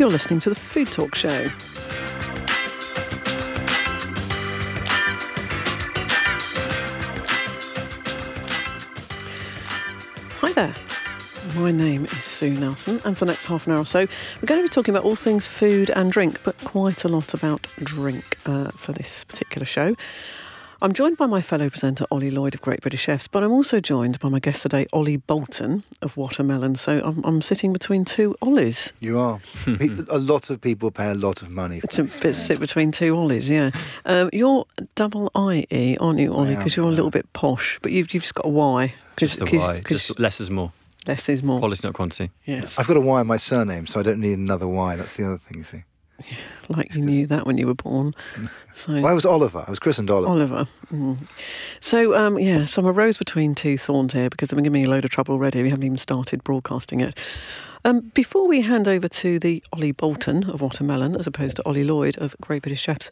You're listening to the Food Talk Show. Hi there. My name is Sue Nelson, and for the next half an hour or so, we're going to be talking about all things food and drink, but quite a lot about drink uh, for this particular show. I'm joined by my fellow presenter Ollie Lloyd of Great British Chefs, but I'm also joined by my guest today, Ollie Bolton of Waterbomb. So I'm, I'm sitting between two Ollies. You are. a lot of people pay a lot of money. For It's a bit sit between two Ollies, yeah. Um, you're double IE, aren't you, Ollie? Because you're a little bit posh, but you've, you've just got a Y. 'Cause- Just the 'cause- Y. 'cause Just less is more. less is more. Quality, not quantity. Yes. I've got a Y in my surname, so I don't need another Y. That's the other thing, you see. like you knew that when you were born. So Well, I was Oliver. I was christened Oliver. Oliver. Mm. So, um, yeah, so I'm a rose between two thorns here because they've been giving me a load of trouble already. We haven't even started broadcasting it. Um, before we hand over to the Ollie Bolton of Waterbomb, as opposed to Ollie Lloyd of Great British Chefs,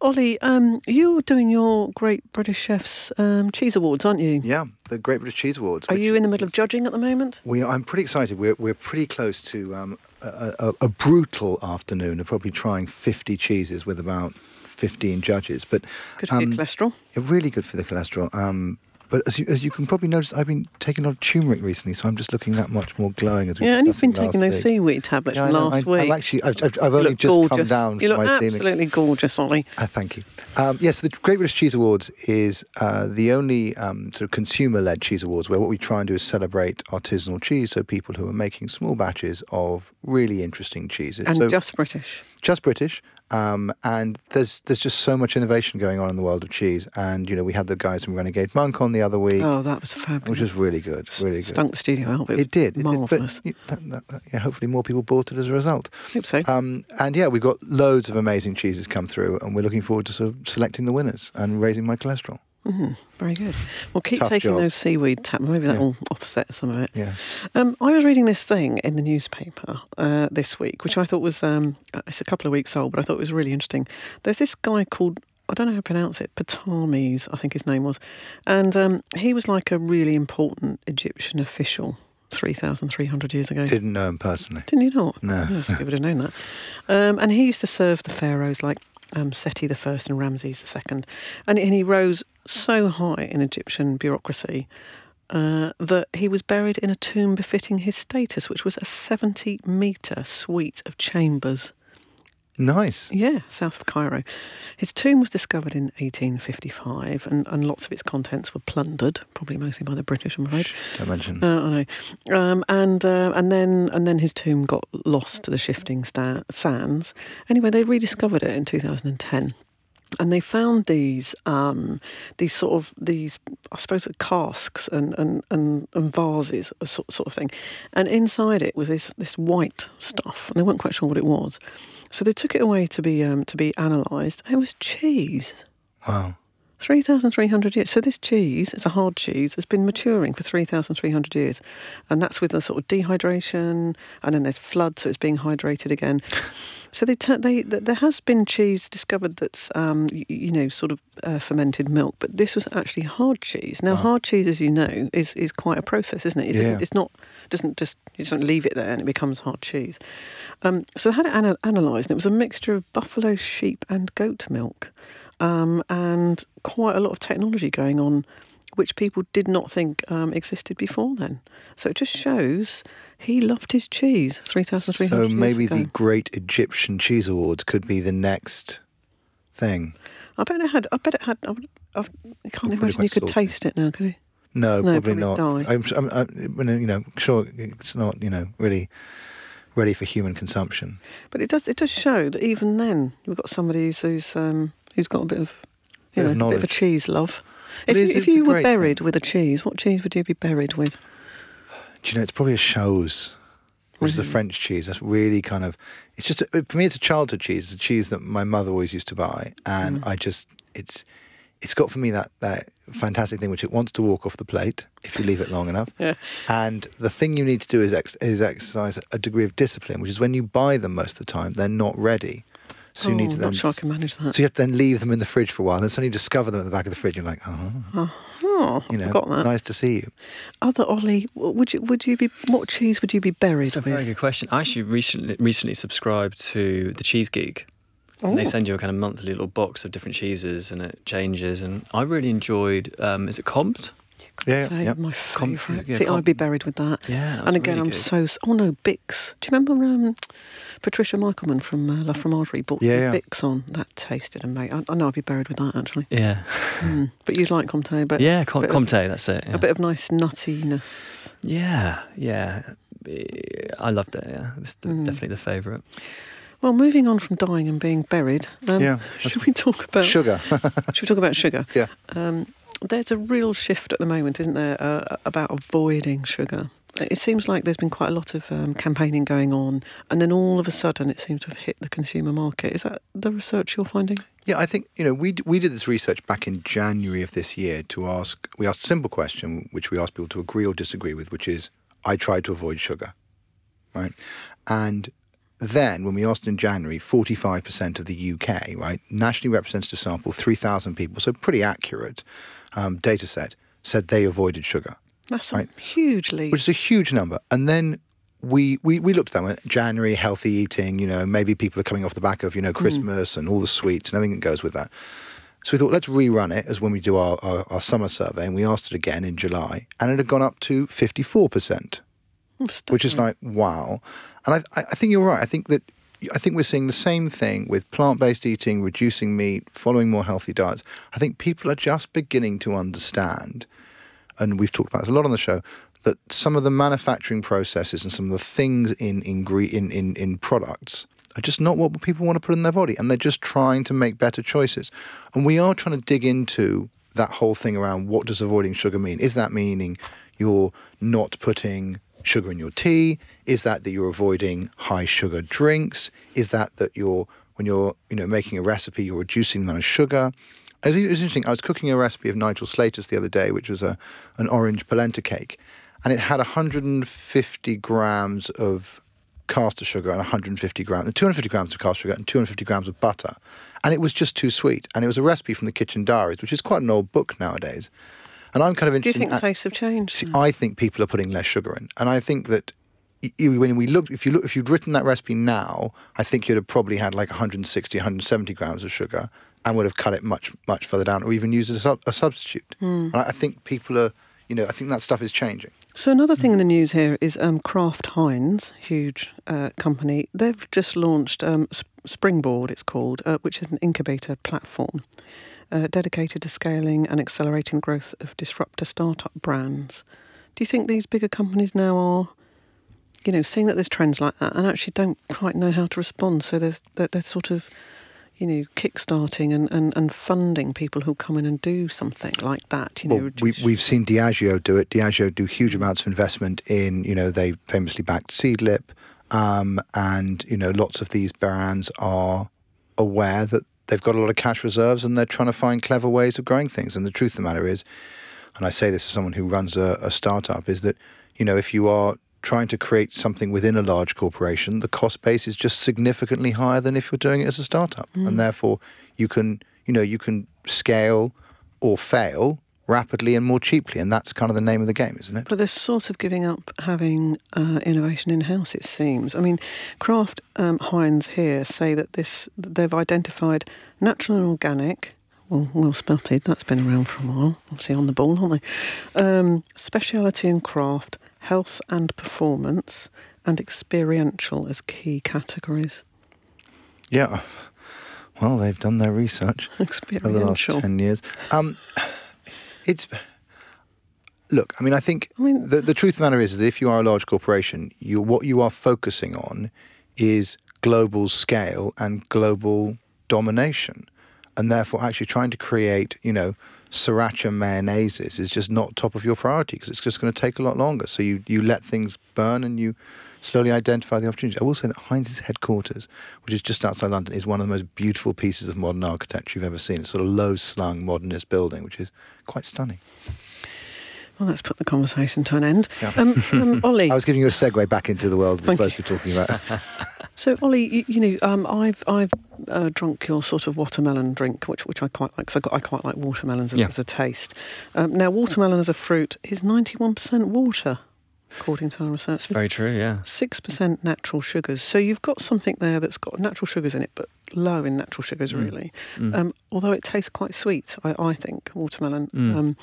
Ollie, um, you're doing your Great British Chefs um, Cheese Awards, aren't you? Yeah, the Great British Cheese Awards. Are you in the middle of judging at the moment? We, I'm pretty excited. We're, we're pretty close to um, a, a, a brutal afternoon of probably trying 50 cheeses with about 15 judges. But Good for um, your cholesterol. really good for the cholesterol. Um, but as you, as you can probably notice, I've been taking a lot of turmeric recently, so I'm just looking that much more glowing as we Yeah, and you've been taking those week. seaweed tablets Yeah, from last I, week. I've actually, I've, I've, I've only just gorgeous. come down You from look absolutely gorgeous, Ollie. Uh, thank you. Um, yes, the Great British Cheese Awards is uh, the only um, sort of consumer-led cheese awards where what we try and do is celebrate artisanal cheese, so people who are making small batches of really interesting cheeses. And so just British. Just British. Um, and there's there's just so much innovation going on in the world of cheese. And you know, we had the guys from Renegade Monk on the other week, Oh, that was fabulous. which was really good, really good. Stunk the studio out. But It did. It did, Marvellous. but that, that, that, yeah, hopefully more people bought it as a result. hope so. Um, and yeah, we've got loads of amazing cheeses come through, and we're looking forward to sort of selecting the winners and raising my cholesterol. Hmm Very good. Well, keep Tough taking job. those seaweed tablets. Maybe that Yeah. will offset some of it. Yeah. Um, I was reading this thing in the newspaper uh, this week, which I thought was um, it's a couple of weeks old, but I thought it was really interesting. There's this guy called I don't know how to pronounce it, Ptolemies, I think his name was, and um, he was like a really important Egyptian official. 3,300 years ago. Didn't know him personally. Didn't you not? No. I think I would have known that. Um, and he used to serve the pharaohs like um, Seti the First and Ramses the Second, and, and he rose so high in Egyptian bureaucracy uh, that he was buried in a tomb befitting his status, which was a 70 metre suite of chambers. Nice. Yeah, south of Cairo. His tomb was discovered in 1855, and, and lots of its contents were plundered, probably mostly by the British, I'm afraid. Don't mention. Uh, I know, um, and uh, and then and then his tomb got lost to the shifting sta- sands. Anyway, they rediscovered it in 2010, and they found these um, these sort of these I suppose casks and and, and, and vases, sort, sort of thing, and inside it was this this white stuff, and they weren't quite sure what it was. So they took it away to be um, to be analysed. It was cheese. Wow. 3,300 years. So this cheese, it's a hard cheese, has been maturing for 3,300 years. And that's with a sort of dehydration, and then there's flood, so it's being hydrated again. So they, tur- they th- there has been cheese discovered that's, um, you, you know, sort of uh, fermented milk, but this was actually hard cheese. Now, Wow. hard cheese, as you know, is, is quite a process, isn't it? It doesn't, Yeah. It's not doesn't just you just don't leave it there and it becomes hard cheese. Um, so they had it ana- analysed, and it was a mixture of buffalo, sheep, and goat milk um, and quite a lot of technology going on, which people did not think um, existed before then. So it just shows he loved his cheese. Three thousand three So hundred years maybe the Great Egyptian Cheese Awards could be the next thing. I bet it had. I bet it had. I, would, I, can't imagine you could salty. taste it now, could you? No, No, probably, probably not. I'm, I'm, I'm, you know, sure it's not, you know, really ready for human consumption. But it does. It does show that even then we've got somebody who's who's, um, who's got a bit of you Bit know of a bit of a cheese love. If if you were buried thing. with a cheese, what cheese would you be buried with? Do you know, it's probably a Chaource, which is a French cheese. That's really kind of, it's just, a, for me, it's a childhood cheese. It's a cheese that my mother always used to buy. And Mm. I just, it's, it's got for me that, that fantastic thing which it wants to walk off the plate if you leave it long enough. Yeah. And the thing you need to do is, ex- is exercise a degree of discipline, which is when you buy them most of the time, they're not ready. So you need Oh, to not then sure I can manage that. So you have to then leave them in the fridge for a while, and then suddenly you discover them at the back of the fridge. You're like, oh, Oh, You know, got that. nice to see you. Other Ollie, would you would you be what cheese would you be buried That's a with? very good question. I actually recently recently subscribed to the Cheese Geek. And they Oh. send you a kind of monthly little box of different cheeses, and it changes. And I really enjoyed. Um, is it Comté? Yeah, Say yeah. my favourite. yeah, See, I'd be buried with that. Yeah, that and again, really I'm good. so. Oh no, Bix. Do you remember um, Patricia Michelson from uh, La Fromagerie bought Yeah, yeah. Bix on? That tasted amazing. I, I know I'd be buried with that actually. Yeah, Mm. But you'd like Comté, but yeah, Com- bit of- Comte. That's it. Yeah. a bit of nice nuttiness. yeah, yeah. I loved it. Yeah, it was the, Mm. definitely the favourite. Well, moving on from dying and being buried, um, Yeah. should we talk about Sugar. should we talk about sugar? Yeah. Um, there's a real shift at the moment, isn't there, uh, about avoiding sugar. It seems like there's been quite a lot of um, campaigning going on, and then all of a sudden it seems to have hit the consumer market. Is that the research you're finding? Yeah, I think you know we we did this research back in January of this year to ask. We asked a simple question, which we asked people to agree or disagree with, which is, I try to avoid sugar, right? And then when we asked in January, forty five percent of the UK, right, nationally representative sample, three thousand people, so pretty accurate um, data set, said they avoided sugar. That's a Right. huge leap. which is a huge number. And then we, we, we looked at that one, January, healthy eating, you know, maybe people are coming off the back of, you know, Christmas and all the sweets and everything that goes with that. So we thought, let's rerun it as when we do our, our, our summer survey. And we asked it again in July, and it had gone up to 54%, which is like, wow. And I, I I think you're right. I think that. I think we're seeing the same thing with plant-based eating, reducing meat, following more healthy diets. I think people are just beginning to understand and we've talked about this a lot on the show, that some of the manufacturing processes and some of the things in ingre- in, in, in products are just not what people want to put in their body. And they're just trying to make better choices. And we are trying to dig into that whole thing around what does avoiding sugar mean? Is that meaning you're not putting sugar in your tea? Is that that you're avoiding high sugar drinks? Is that that you're when you're you know making a recipe you're reducing the amount of sugar? It was, interesting. I was cooking a recipe of Nigel Slater's the other day, which was a an orange polenta cake, and it had 150 grams of caster sugar and 150 grams, 250 grams of caster sugar and 250 grams of butter, and it was just too sweet. And it was a recipe from the Kitchen Diaries, which is quite an old book nowadays. And I'm kind of interested. Do you think in- tastes have changed? See, I think people are putting less sugar in, and I think that when we looked, if you look, if you'd written that recipe now, I think you'd have probably had like 160, 170 grams of sugar, and would have cut it much, much further down, or even used it as a, substitute. Hmm. And I think people are, you know, I think that stuff is changing. So another thing in the news here is um, Kraft Heinz, huge uh, company. They've just launched um, Springboard, it's called, uh, which is an incubator platform uh, dedicated to scaling and accelerating the growth of disruptor startup brands. Do you think these bigger companies now are, you know, seeing that there's trends like that and actually don't quite know how to respond? So they're, they're, they're sort of, you know, kickstarting and, and, and funding people who come in and do something like that. You know, we, we've seen Diageo do it. Diageo do huge amounts of investment in, you know, they famously backed Seedlip, um, and you know, lots of these brands are aware that they've got a lot of cash reserves and they're trying to find clever ways of growing things. And the truth of the matter is, and I say this as someone who runs a, a startup, is that you know, if you are trying to create something within a large corporation, the cost base is just significantly higher than if you're doing it as a startup, and mm. therefore you can, you know, you can scale or fail rapidly and more cheaply, and that's kind of the name of the game, isn't it? But they're sort of giving up having uh, innovation in house. It seems. I mean, Kraft um, Heinz here say that this they've identified natural and organic. Well, well spotted. That's been around for a while. Obviously on the ball, aren't they? Um, speciality and craft, health and performance, and experiential as key categories. Yeah. Well, they've done their research over the last ten years. Um, it's look. I mean, I think I mean- the the truth of the matter is that if you are a large corporation, you what you are focusing on is global scale and global domination, and therefore actually trying to create, you know. Sriracha mayonnaises is just not top of your priority because it's just going to take a lot longer. So you, you let things burn and you slowly identify the opportunities. I will say that Heinz's headquarters, which is just outside London, is one of the most beautiful pieces of modern architecture you've ever seen. It's sort of low slung modernist building, which is quite stunning. Well, let's put the conversation to an end. Yeah. Um, um, Ollie, I was giving you a segue back into the world we're Thank supposed to be talking about. so Ollie, you, you know, um, I've I've uh, drunk your sort of watermelon drink, which which I quite like. Cause I, I quite like watermelons as, Yeah. as a taste. Um, now, watermelon as a fruit is ninety one percent water, according to our research. That's very true. Yeah. Six percent natural sugars. So you've got something there that's got natural sugars in it, but low in natural sugars, Mm. really. Mm. Um, although it tastes quite sweet, I, I think watermelon. Mm. Um,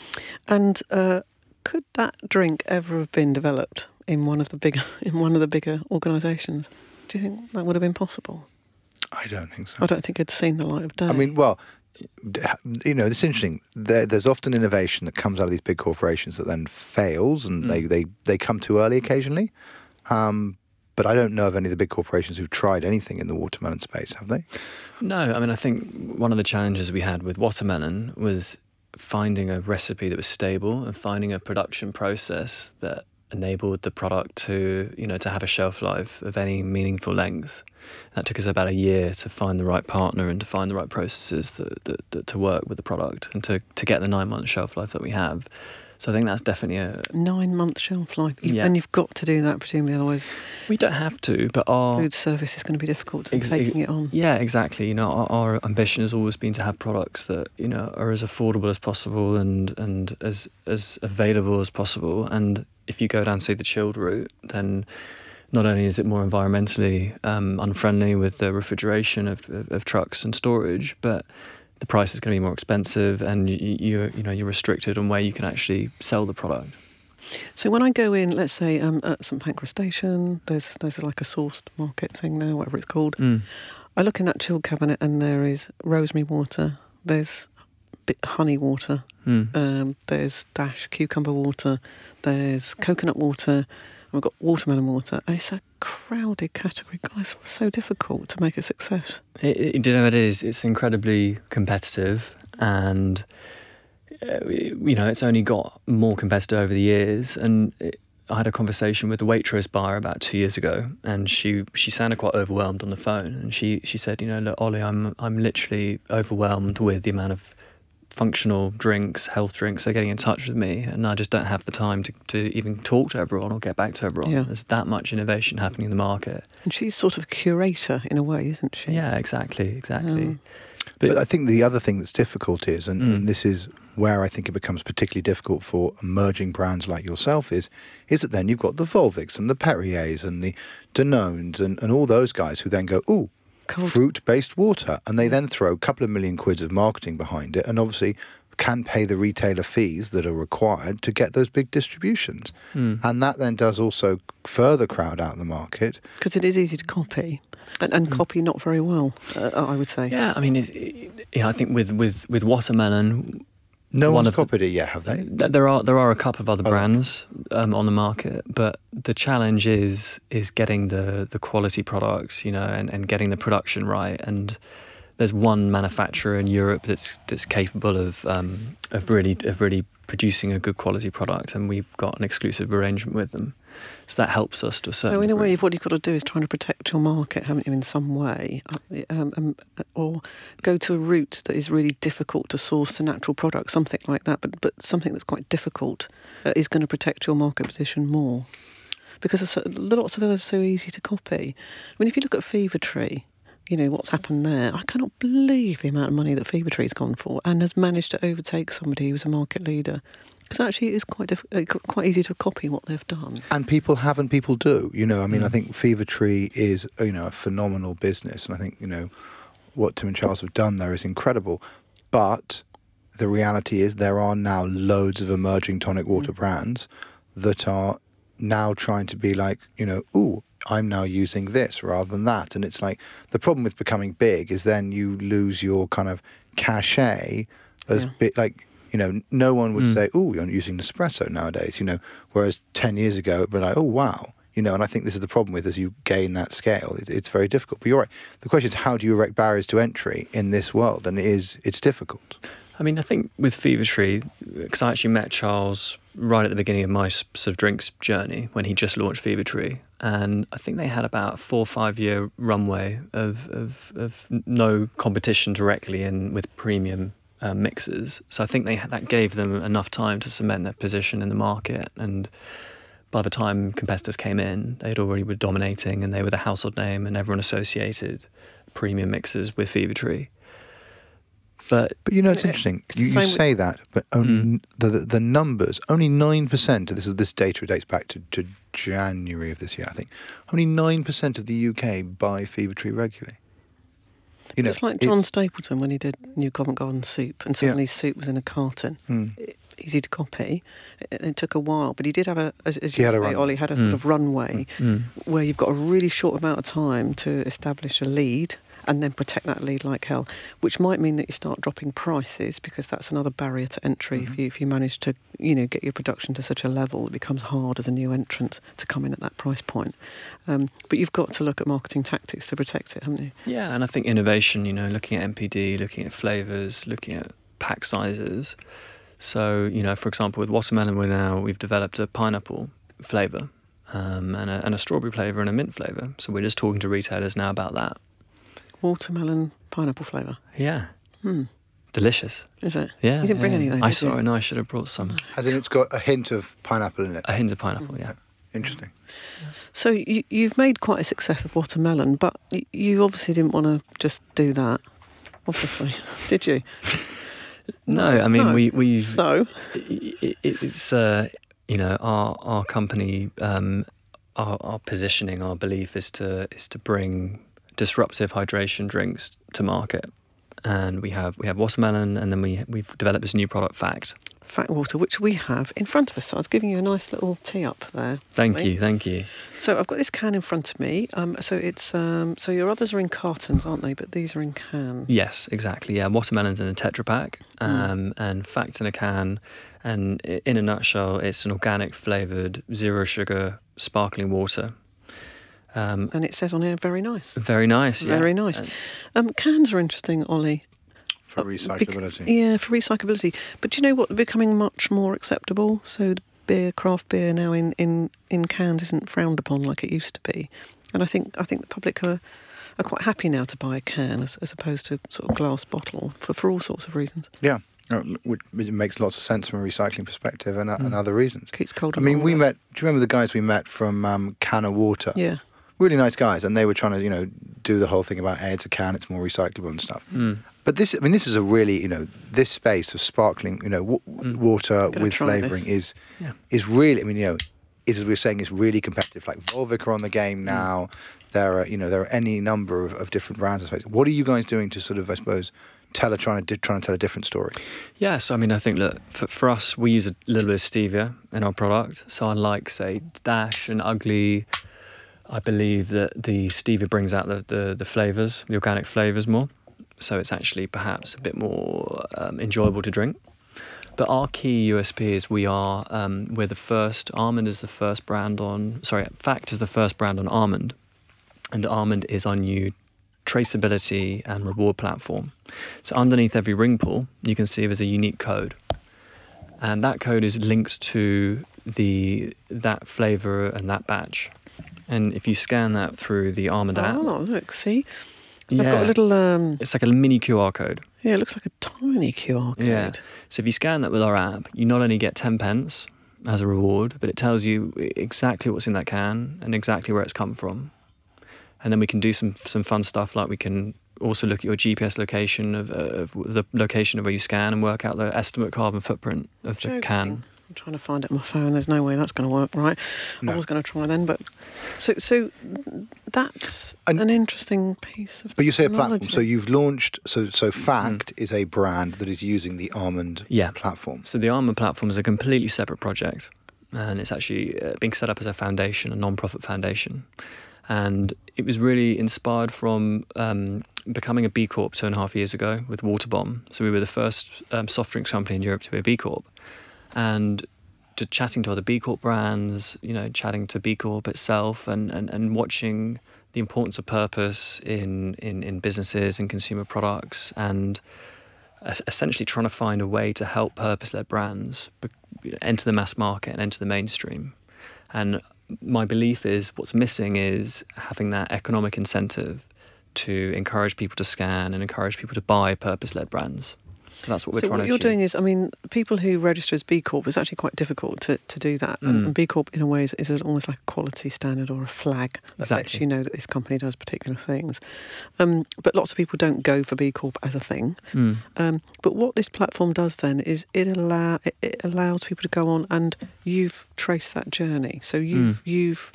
and uh, could that drink ever have been developed in one of the bigger in one of the bigger organisations? Do you think that would have been possible? I don't think so. I don't think it's seen the light of day. I mean, well, d- you know, it's interesting. There, there's often innovation that comes out of these big corporations that then fails, and Mm. they, they, they come too early occasionally. Um, but I don't know of any of the big corporations who've tried anything in the watermelon space, have they? No, I mean, I think one of the challenges we had with watermelon was finding a recipe that was stable and finding a production process that enabled the product to, you know, to have a shelf life of any meaningful length. That took us about a year to find the right partner and to find the right processes that, that, that to work with the product and to, to get the nine month shelf life that we have. So I think that's definitely a. nine month shelf life, You- Yeah. and you've got to do that presumably, otherwise We don't have to, but our food service is going to be difficult to Ex- taking it on. Yeah, exactly. You know, our, our ambition has always been to have products that you know are as affordable as possible and and as as available as possible. And if you go down say the chilled route, then not only is it more environmentally um, unfriendly with the refrigeration of, of, of trucks and storage, but the price is going to be more expensive, and you, you you know you're restricted on where you can actually sell the product. So when I go in, let's say um, at St Pancras Station, there's there's like a sourced market thing there, whatever it's called. Mm. I look in that chilled cabinet and there is rosemary water, there's honey water, Mm. um, there's dash cucumber water, there's coconut water, and we've got watermelon water. And it's a crowded category. It's so difficult to make a success. It, it, you know, it is. It's incredibly competitive, and uh, you know, it's only got more competitive over the years. And it, I had a conversation with the Waitrose bar about two years ago, and she she sounded quite overwhelmed on the phone. And she she said, you know, look, Ollie, I'm I'm literally overwhelmed with the amount of functional drinks, health drinks. They're getting in touch with me, and I just don't have the time to, to even talk to everyone or get back to everyone. Yeah. There's that much innovation happening in the market. And she's sort of curator in a way, isn't she? Yeah, exactly, exactly. Um, But, I think the other thing that's difficult is, and, Mm. and this is where I think it becomes particularly difficult for emerging brands like yourself, is is that then you've got the Volvics and the Perriers and the Danones and, and all those guys who then go, ooh, Cold- fruit-based water, and they then throw a couple of million quids of marketing behind it, and obviously can pay the retailer fees that are required to get those big distributions, Mm. and that then does also further crowd out the market. because it is easy to copy, and, and copy not very well, uh, I would say. Yeah, I mean, it's, it, yeah, I think with with with watermelon, No One one's of the- copied it yet, have they? there are there are a couple of other Oh. brands um, on the market, but the challenge is is getting the the quality products, you know, and, and getting the production right. And there's one manufacturer in Europe that's that's capable of um, of really of really producing a good quality product, and we've got an exclusive arrangement with them. So that helps us to a certain So in a way, what you've got to do is trying to protect your market, haven't you, in some way, Uh, um, um, or go to a route that is really difficult to source the natural product, something like that. But but something that's quite difficult uh, is going to protect your market position more, because lots of others are so easy to copy. I mean, if you look at Fever Tree. You know what's happened there. I cannot believe the amount of money that Fever Tree's gone for, and has managed to overtake somebody who was a market leader. Because actually, it is quite diff- uh, quite easy to copy what they've done. and people have and people do. You know, I mean, I Mm. think Fever Tree is you know a phenomenal business, and I think you know what Tim and Charles have done there is incredible. But the reality is there are now loads of emerging tonic water brands that are now trying to be like you know, ooh. I'm now using this rather than that, and it's like the problem with becoming big is then you lose your kind of cachet as Yeah. bit like you know no one would Mm. say oh you're using Nespresso nowadays you know whereas 10 years ago it'd be like oh wow you know and I think this is the problem with as you gain that scale it, it's very difficult. But you're right. The question is how do you erect barriers to entry in this world? And it is it's difficult. I mean, I think with Fever Tree, because I actually met Charles right at the beginning of my sort of drinks journey when he just launched Fever Tree, and I think they had about a four or five year runway of of, of no competition directly in with premium uh, mixers. So I think they that gave them enough time to cement their position in the market. And by the time competitors came in, they'd already were dominating, and they were the household name, and everyone associated premium mixers with Fever Tree. But But you know, it's interesting. it's You, you same with- say that, but only Mm. the, the the numbers. Only nine percent. This is this data dates back to, to January of this year, I think. Only nine percent of the UK buy Fever Tree regularly. You know, it's like John Stapleton when he did New Covent Garden soup, and suddenly soup was in a carton. Hmm. I- Easy to copy. It, it took a while, but he did have a, as, as you had say, run. Ollie had a sort Mm. of runway mm, where you've got a really short amount of time to establish a lead and then protect that lead like hell, which might mean that you start dropping prices because that's another barrier to entry. Mm-hmm. If you if you manage to you know get your production to such a level, it becomes hard as a new entrant to come in at that price point. Um, but you've got to look at marketing tactics to protect it, haven't you? yeah, and I think innovation. You know, looking at NPD, looking at flavors, looking at pack sizes. So you know, for example, with watermelon, we now we've developed a pineapple flavor. Um, and, a, and a strawberry flavour and a mint flavour. So we're just talking to retailers now about that. Watermelon pineapple flavour. Yeah, Hmm. delicious. Is it? Yeah, You didn't bring yeah. any though. I did saw you? it. No, I should have brought some. As in, it's got a hint of pineapple in it. A hint of pineapple. Yeah. Interesting. So you, you've made quite a success of watermelon, but you obviously didn't want to just do that. Obviously, did you? No, I mean No. we we've So i- i- it's uh, you know our our company um, our, our positioning our belief is to is to bring disruptive hydration drinks to market and we have we have watermelon and then we we've developed this new product fact Fact water, which we have in front of us. So I was giving you a nice little tee up there. thank you thank you So I've got this can in front of me. Um, so it's um, so your others are in cartons, aren't they? But these are in cans. yes exactly yeah watermelons in a Tetra Pak um, and Fact in a can and in a nutshell it's an organic flavored zero sugar sparkling water um, And it says on here, very nice. very nice yeah. Very nice. Um, cans are interesting, Ollie. For Uh, bec- recyclability. yeah, for recyclability. But do you know what? They're becoming much more acceptable. So beer, craft beer now in, in, in cans isn't frowned upon like it used to be. And I think I think the public are are quite happy now to buy a can as, as opposed to sort of glass bottle for, for all sorts of reasons. Yeah. Uh, It makes lots of sense from a recycling perspective and, uh, and Mm. other reasons. Keeps cold. I and mean, we met. Do you remember the guys we met from um, Can of Water? Yeah. Really nice guys, and they were trying to, you know, do the whole thing about, hey, it's a can, it's more recyclable and stuff. Mm. But this, I mean, this is a really, you know, this space of sparkling, you know, w- Mm. water Gotta with flavouring is Yeah. is really, I mean, you know, is as we were saying, is really competitive. Like Volvic are on the game Mm. now. There are, you know, there are any number of, of different brands. I suppose. What are you guys doing to sort of, I suppose, tell a trying to trying to tell a different story? Yes, I mean, I think look for, for us, we use a little bit of stevia in our product. So unlike say Dash and Ugly, I believe that the stevia brings out the the, the flavors, the organic flavors more. So it's actually perhaps a bit more um, enjoyable to drink. But our key USP is we are um, we're the first. Almond is the first brand on. Sorry, Fact is the first brand on Almond, and Almond is our new traceability and reward platform. So underneath every ring pull, you can see there's a unique code, and that code is linked to the that flavor and that batch. And if you scan that through the Almond app, Oh, look, see. So I've got a little. Um, it's like a mini QR code. yeah, it looks like a tiny QR code. Yeah. So if you scan that with our app, you not only get 10 pence as a reward, but it tells you exactly what's in that can and exactly where it's come from. And then we can do some some fun stuff like we can also look at your GPS location of, of the location of where you scan and work out the estimate carbon footprint of the Joking. can. I'm trying to find it on my phone. There's no way that's going to work, right? No. I was going to try then, but so so that's And- an interesting piece of. But you say a platform, so you've launched. So so Fact is a brand that is using the Almond Yeah. platform. So the Almond platform is a completely separate project, and it's actually uh, being set up as a foundation, a non-profit foundation, and it was really inspired from um, becoming a B Corp two and a half years ago with Waterbomb. So we were the first um, soft drinks company in Europe to be a B Corp, and to chatting to other B Corp brands, you know, chatting to B Corp itself, and and, and watching the importance of purpose in, in, in businesses and consumer products and essentially trying to find a way to help purpose-led brands enter the mass market and enter the mainstream. And my belief is what's missing is having that economic incentive to encourage people to scan and encourage people to buy purpose-led brands. So that's what we're so trying what to you're achieve. doing is, I mean, people who register as B Corp is actually quite difficult to, to do that. And, Mm. and B Corp, in a way, is, is almost like a quality standard or a flag that lets you know that this company does particular things. Um, but lots of people don't go for B Corp as a thing. Mm. Um, but what this platform does then is it allow it, it allows people to go on and you've traced that journey. So you've Mm. you've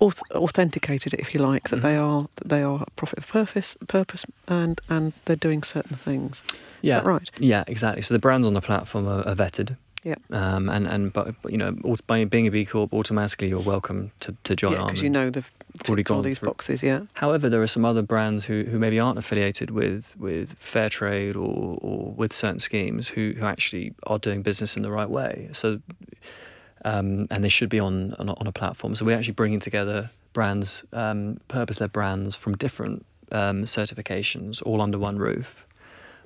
authenticated it, if you like, that they Mm-hmm. are that they are a profit of purpose purpose and and they're doing certain things. Yeah, Is that right? Yeah, exactly. So the brands on the platform are, are vetted. Yeah. Um, and and but, you know, by being a B Corp, automatically you're welcome to, to join yeah, because you know they've already all these through. boxes. Yeah. However, there are some other brands who, who maybe aren't affiliated with, with fair trade or, or with certain schemes who, who actually are doing business in the right way. So, um, and they should be on, on, a, on a platform. So we're actually bringing together brands, um, purpose-led brands from different um, certifications, all under one roof.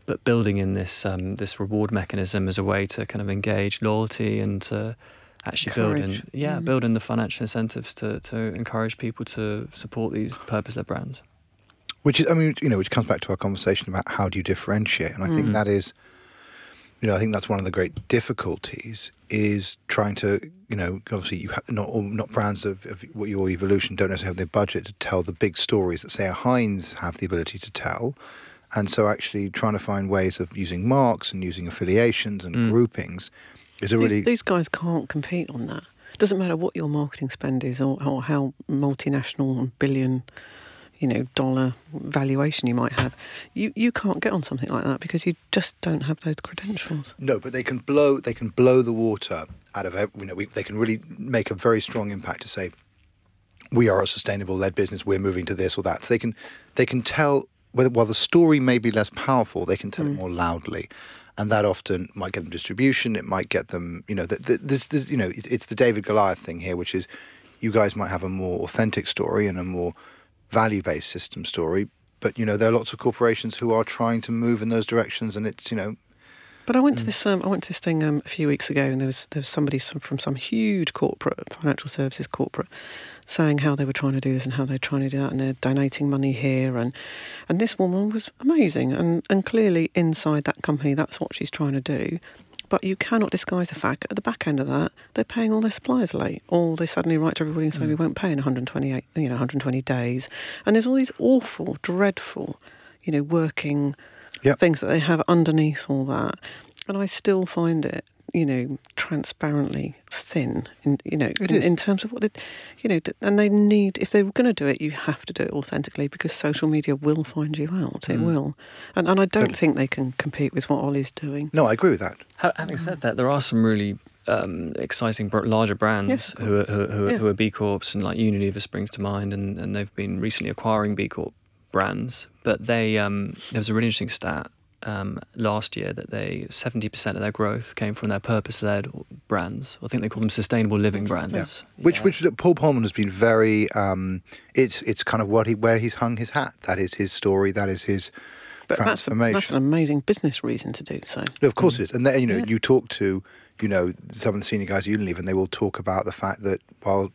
But building in this um, this reward mechanism as a way to kind of engage loyalty and to actually build in yeah Mm. build in the financial incentives to, to encourage people to support these purpose-led brands. Which is, I mean, you know, which comes back to our conversation about how do you differentiate, and I think Mm. that is, you know, I think that's one of the great difficulties is trying to, you know, obviously you have not all, not brands of, of what your evolution don't necessarily have the budget to tell the big stories that say a Heinz have the ability to tell, and so actually trying to find ways of using marks and using affiliations and Mm. groupings is a These, really these guys can't compete on that. It doesn't matter what your marketing spend is or, or how multinational and billion, you know, dollar valuation you might have. You you can't get on something like that because you just don't have those credentials. No, but they can blow. They can blow the water out of. You know, we, they can really make a very strong impact to say, we are a sustainable led business. We're moving to this or that. So they can, they can tell. Whether, while the story may be less powerful, they can tell it mm. more loudly, and that often might get them distribution. It might get them. You know, the, the, this, this. You know, it, it's the David Goliath thing here, which is, you guys might have a more authentic story and a more value-based system story. But you know, there are lots of corporations who are trying to move in those directions, and it's you know, But I went to this um, I went to this thing um, a few weeks ago, and there was there was somebody some, from some huge corporate financial services corporate saying how they were trying to do this and how they're trying to do that, and they're donating money here, and and this woman was amazing, and and clearly inside that company, that's what she's trying to do. But you cannot disguise the fact at the back end of that, they're paying all their suppliers late, or they suddenly write to everybody and say we mm. won't pay in 128, you know, 120 days, and there's all these awful, dreadful, you know, working Yep. things that they have underneath all that. And I still find it, you know, transparently thin, in, you know, in, in terms of what they, you know, and they need, if they're going to do it, you have to do it authentically because social media will find you out. It Mm. will. And, and I don't Totally. think they can compete with what Ollie's doing. no, I agree with that. Having said that, there are some really um, exciting larger brands Yes, who, are, who, are- who, are- Yeah. who are B Corps, and like Unilever springs to mind, and, and they've been recently acquiring B Corp brands. But they um, there was a really interesting stat um, last year that they seventy percent of their growth came from their purpose-led brands. I think they call them sustainable living brands. Yeah. Which, Yeah. which Paul Polman has been very. Um, it's it's kind of what he where he's hung his hat. That is his story. That is his But that's, a, that's an amazing business reason to do so. No, of course it is. And then, you know, Yeah. you talk to, you know, some of the senior guys at Unilever, and they will talk about the fact that while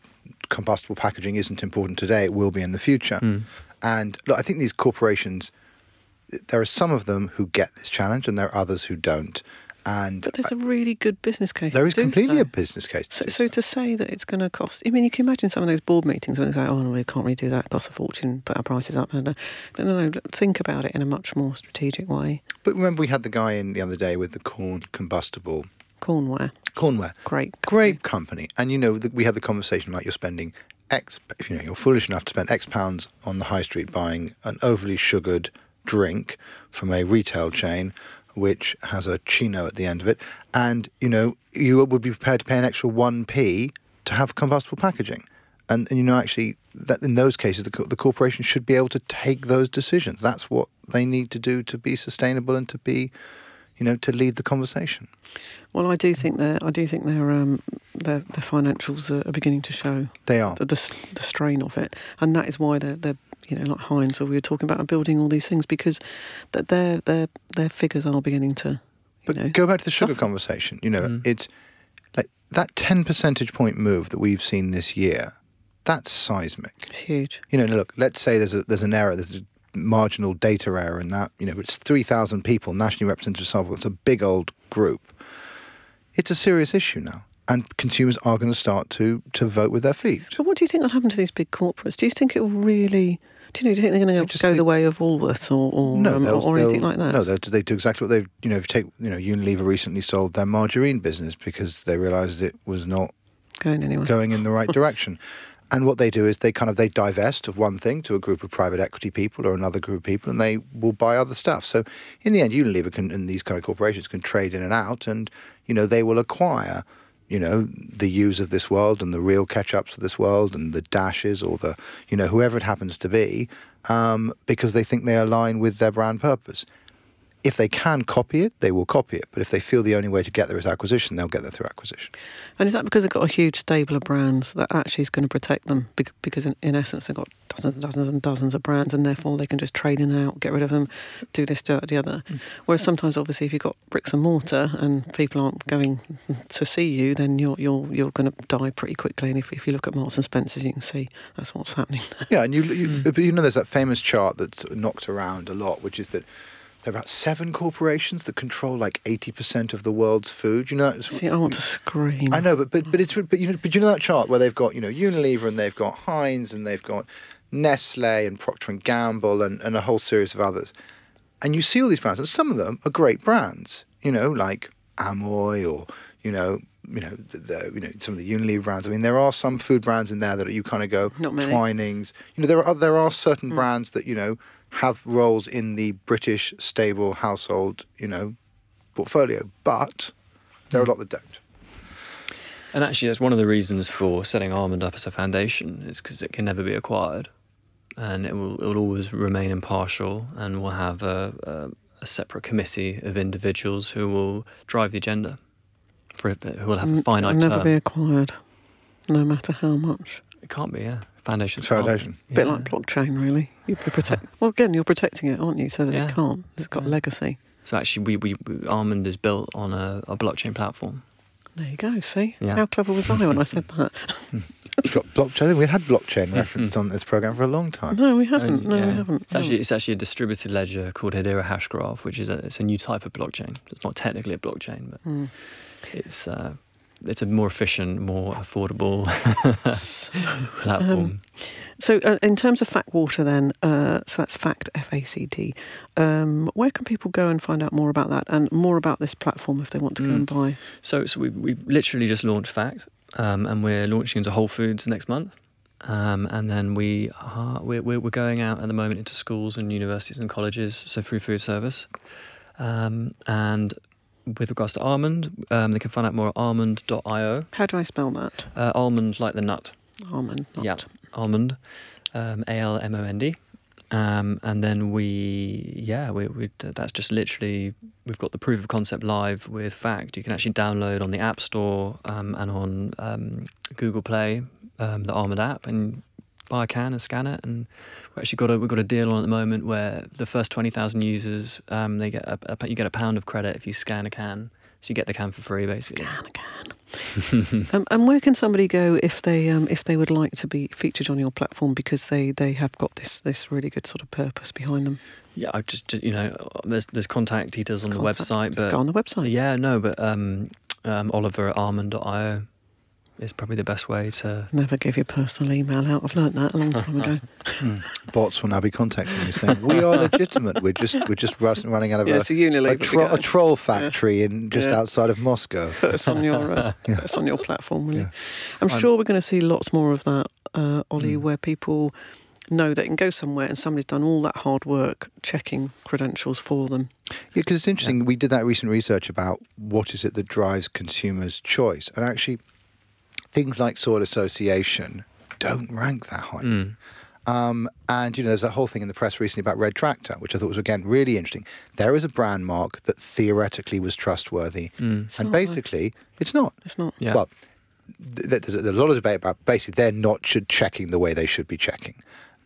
compostable packaging isn't important today, it will be in the future. Mm. And look, I think these corporations, there are some of them who get this challenge, and there are others who don't. And But there's a really good business case. There is completely so. a business case. to So, so to say that it's going to cost, I mean, you can imagine some of those board meetings when they say, oh, no, we can't really do that, it costs a fortune, put our prices up. No, no, no, no, think about it in a much more strategic way. But remember, we had the guy in the other day with the corn compostable Cornware, cornware. great. great company. And you know, the, we had the conversation about you're spending X, if you know, you're foolish enough to spend X pounds on the high street buying an overly sugared drink from a retail chain, which has a chino at the end of it, and you know, you would be prepared to pay an extra one p to have compostable packaging. And, and you know, actually, that in those cases, the, the corporation should be able to take those decisions. That's what they need to do to be sustainable and to be, you know, to lead the conversation. Well, I do think their, I do think their, um, their, their financials are, are beginning to show They are. the, the, the strain of it, and that is why they're, they're you know, like Heinz, where we were talking about building all these things because that their their their figures are beginning to, But know, go back to the sugar suffer. conversation. You know, Mm. it's like that 10 percentage point move that we've seen this year. That's seismic. it's huge. You know, look, let's say there's a, there's an error, there's a marginal data error in that. You know, it's 3,000 people, nationally represented sample. It's a big old group. It's a serious issue now. And consumers are going to start to, to vote with their feet. But what do you think will happen to these big corporates? Do you think it will really? Do you know? Do you think they're going to go the way of Woolworths or or, No, um, or anything like that? No, they they do exactly what they've. You know, if you take you know, Unilever recently sold their margarine business because they realised it was not going anywhere. going in the right direction. And what they do is they kind of they divest of one thing to a group of private equity people or another group of people, and they will buy other stuff. So in the end, Unilever can and these kind of corporations can trade in and out, and you know they will acquire, you know, the U's of this world and the real catch-ups of this world and the dashes or the you know whoever it happens to be, um, because they think they align with their brand purpose. If they can copy it, they will copy it. But if they feel the only way to get there is acquisition, they'll get there through acquisition. And is that because they've got a huge stable of brands that actually is going to protect them? Because in, in essence, they've got dozens and dozens and dozens of brands, and therefore they can just trade in and out, get rid of them, do this, do that, the other. Mm. Whereas sometimes, obviously, if you've got bricks and mortar and people aren't going to see you, then you're you're you're going to die pretty quickly. And if, if you look at Marks and Spencers, you can see that's what's happening. there. Yeah, and you, you, mm. but you know, there's that famous chart that's knocked around a lot, which is that there are about seven corporations that control like 80% of the world's food. You know, See, I want to scream. I know, but but but it's but you know, but you know that chart where they've got you know Unilever and they've got Heinz and they've got Nestle and Procter and Gamble and, and a whole series of others, and you see all these brands, and some of them are great brands. You know, like Amoy or you know. You know, the, the you know some of the Unilever brands. I mean, there are some food brands in there that you kind of go Not many. Twinings. You know, there are there are certain hmm. brands that you know have roles in the British stable household you know portfolio, but there are a hmm. lot that don't. And actually, that's one of the reasons for setting Almond up as a foundation is because it can never be acquired, and it will it will always remain impartial, and we'll have a, a, a separate committee of individuals who will drive the agenda. For it, who will have a finite term. never term. be acquired, no matter how much. It can't be, yeah. Foundation's It's foundation. can't A bit like blockchain, really. You you protect. Well, again, you're protecting it, aren't you? So that Yeah. it can't. It's got Yeah. legacy. So actually, we, we, we Almond is built on a, a blockchain platform. There you go. See Yeah. how clever was I when I said that? Blo- blockchain. We had blockchain referenced on this program for a long time. No, we haven't. No, yeah, we haven't. It's actually it's actually a distributed ledger called Hedera Hashgraph, which is a it's a new type of blockchain. It's not technically a blockchain, but Mm. it's uh, it's a more efficient, more affordable platform. so uh, in terms of Fact Water, then, uh, so that's Fact F A C D. Um, where can people go and find out more about that and more about this platform if they want to go Mm. and buy? So, so we've, we've literally just launched Fact, um, and we're launching into Whole Foods next month. Um, and then we are, we're, we're we're going out at the moment into schools and universities and colleges, so through food service. Um, and with regards to almond, um, they can find out more at almond.io. How do I spell that? Uh, almond like the nut, Almond. Not. Yeah. almond, um, A L M O N D. Um, and then we, yeah, we, we, that's just literally, we've got the proof of concept live with Fact. You can actually download on the App Store um, and on um, Google Play um, the Almond app and buy a can and scan it. And we've actually got a, we've got a deal on at the moment where the first 20,000 users, um, they get a, a, you get a pound of credit if you scan a can. So you get the can for free, basically. Can can. um, and where can somebody go if they um, if they would like to be featured on your platform because they, they have got this this really good sort of purpose behind them? Yeah, I just, just you know, there's there's contact details on Contact. the website, Just but go on the website. yeah, no, but um, um, Oliver at almond.io is probably the best way to. Never give your personal email out. I've learnt that a long time ago. Bots will now be contacting you saying we are legitimate. We're just we're just running out of yeah, a, it's a Unilever. a, tro- a troll factory in just Yeah. outside of Moscow. put us on your uh, put us on your platform, will you? I'm I'm- sure we're going to see lots more of that, uh, Ollie, Mm. where people know they can go somewhere and somebody's done all that hard work checking credentials for them. Yeah, because it's interesting. We did that recent research about what is it that drives consumers' choice, and actually, things like soil association don't rank that high. Mm. Um, and you know, there's that whole thing in the press recently about Red Tractor, which I thought was again really interesting. There is a brand mark that theoretically was trustworthy, Mm. And not, though. basically, it's not. It's not. Yeah. Well, th- th- there's a, there's a lot of debate about basically they're not should checking the way they should be checking,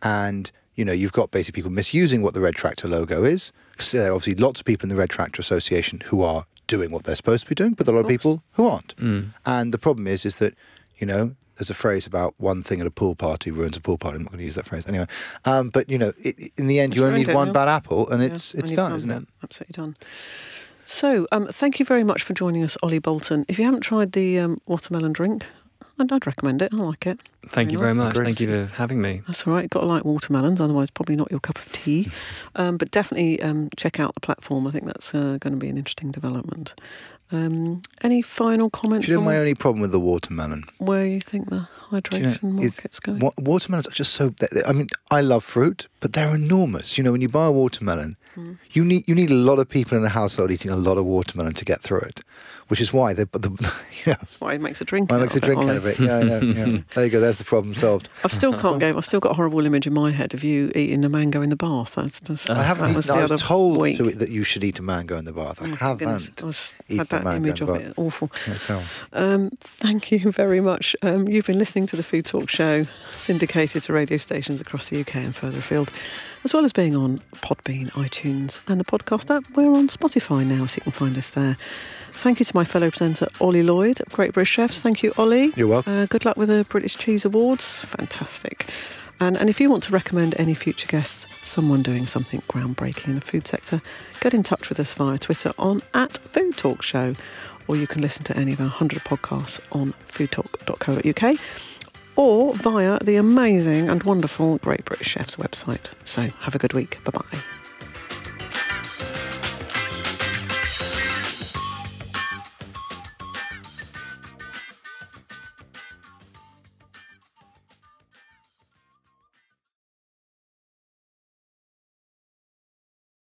and you know you've got basically people misusing what the Red Tractor logo is. 'Cause there are obviously lots of people in the Red Tractor Association who are doing what they're supposed to be doing, but there are a lot of people who aren't. Mm. And the problem is, is that you know there's a phrase about one thing at a pool party ruins a pool party. I'm not going to use that phrase anyway. Um, but you know, it, in the end, It's you only need one now. bad apple, and Yeah, it's it's done, done isn't it? Absolutely done. So, um, thank you very much for joining us, Ollie Bolton. If you haven't tried the um, watermelon drink, I'd, I'd recommend it. I like it. Thank Very you very nice. much. Great Thank you for having me. That's all right. Got to like watermelons, otherwise probably not your cup of tea. Um, but definitely um, check out the platform. I think that's uh, going to be an interesting development. Um, any final comments Do you know on my only problem with the watermelon? where you think the hydration you know, market's going? Wa- watermelons are just so. they- they- I mean, I love fruit, but they're enormous. You know, when you buy a watermelon, Hmm. you need you need a lot of people in a household eating a lot of watermelon to get through it, which is why the, the yeah, That's why it makes a drink. why it makes a drink out of it. Yeah, yeah, yeah. there you go. There's the problem solved. I still can't go. I've still got a horrible image in my head of you eating a mango in the bath. That's just. I haven't. Eaten, was I was told to, that you should eat a mango in the bath. I oh, haven't. goodness. I was, had that image of it. Awful. Um, thank you very much. Um, you've been listening to the Food Talk Show, syndicated to radio stations across the UK and further afield, as well as being on Podbean, iTunes, and the podcast app. We're on Spotify now, so you can find us there. Thank you to my fellow presenter, Ollie Lloyd of Great British Chefs. Thank you, Ollie. You're welcome. Uh, good luck with the British Cheese Awards. Fantastic. And, and if you want to recommend any future guests, someone doing something groundbreaking in the food sector, get in touch with us via Twitter on at Food Talk Show, or you can listen to any of our 100 podcasts on foodtalk.co.uk or via the amazing and wonderful Great British Chefs website. So have a good week. Bye bye.